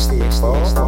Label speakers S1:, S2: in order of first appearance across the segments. S1: It's the exhaust.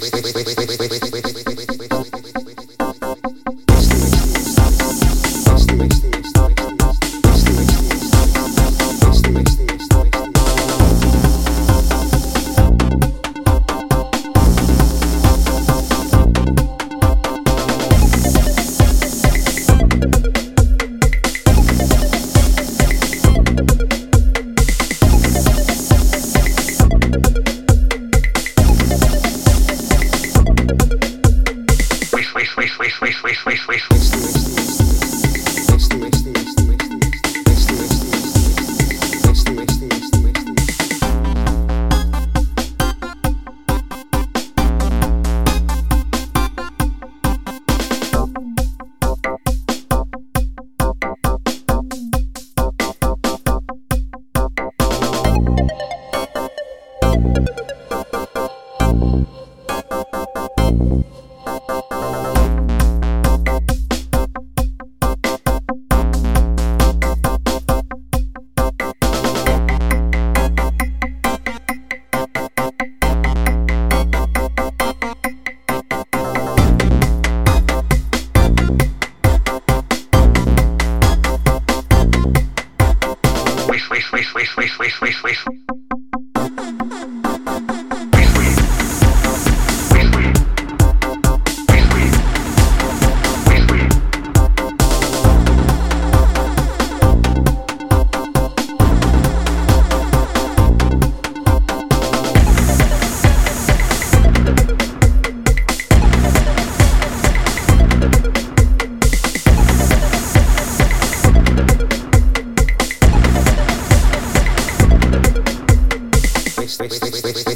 S1: Wait, wait, wait, waste, waste, waste, waste, waste, waste. swish, swish, swish, swish. West, West,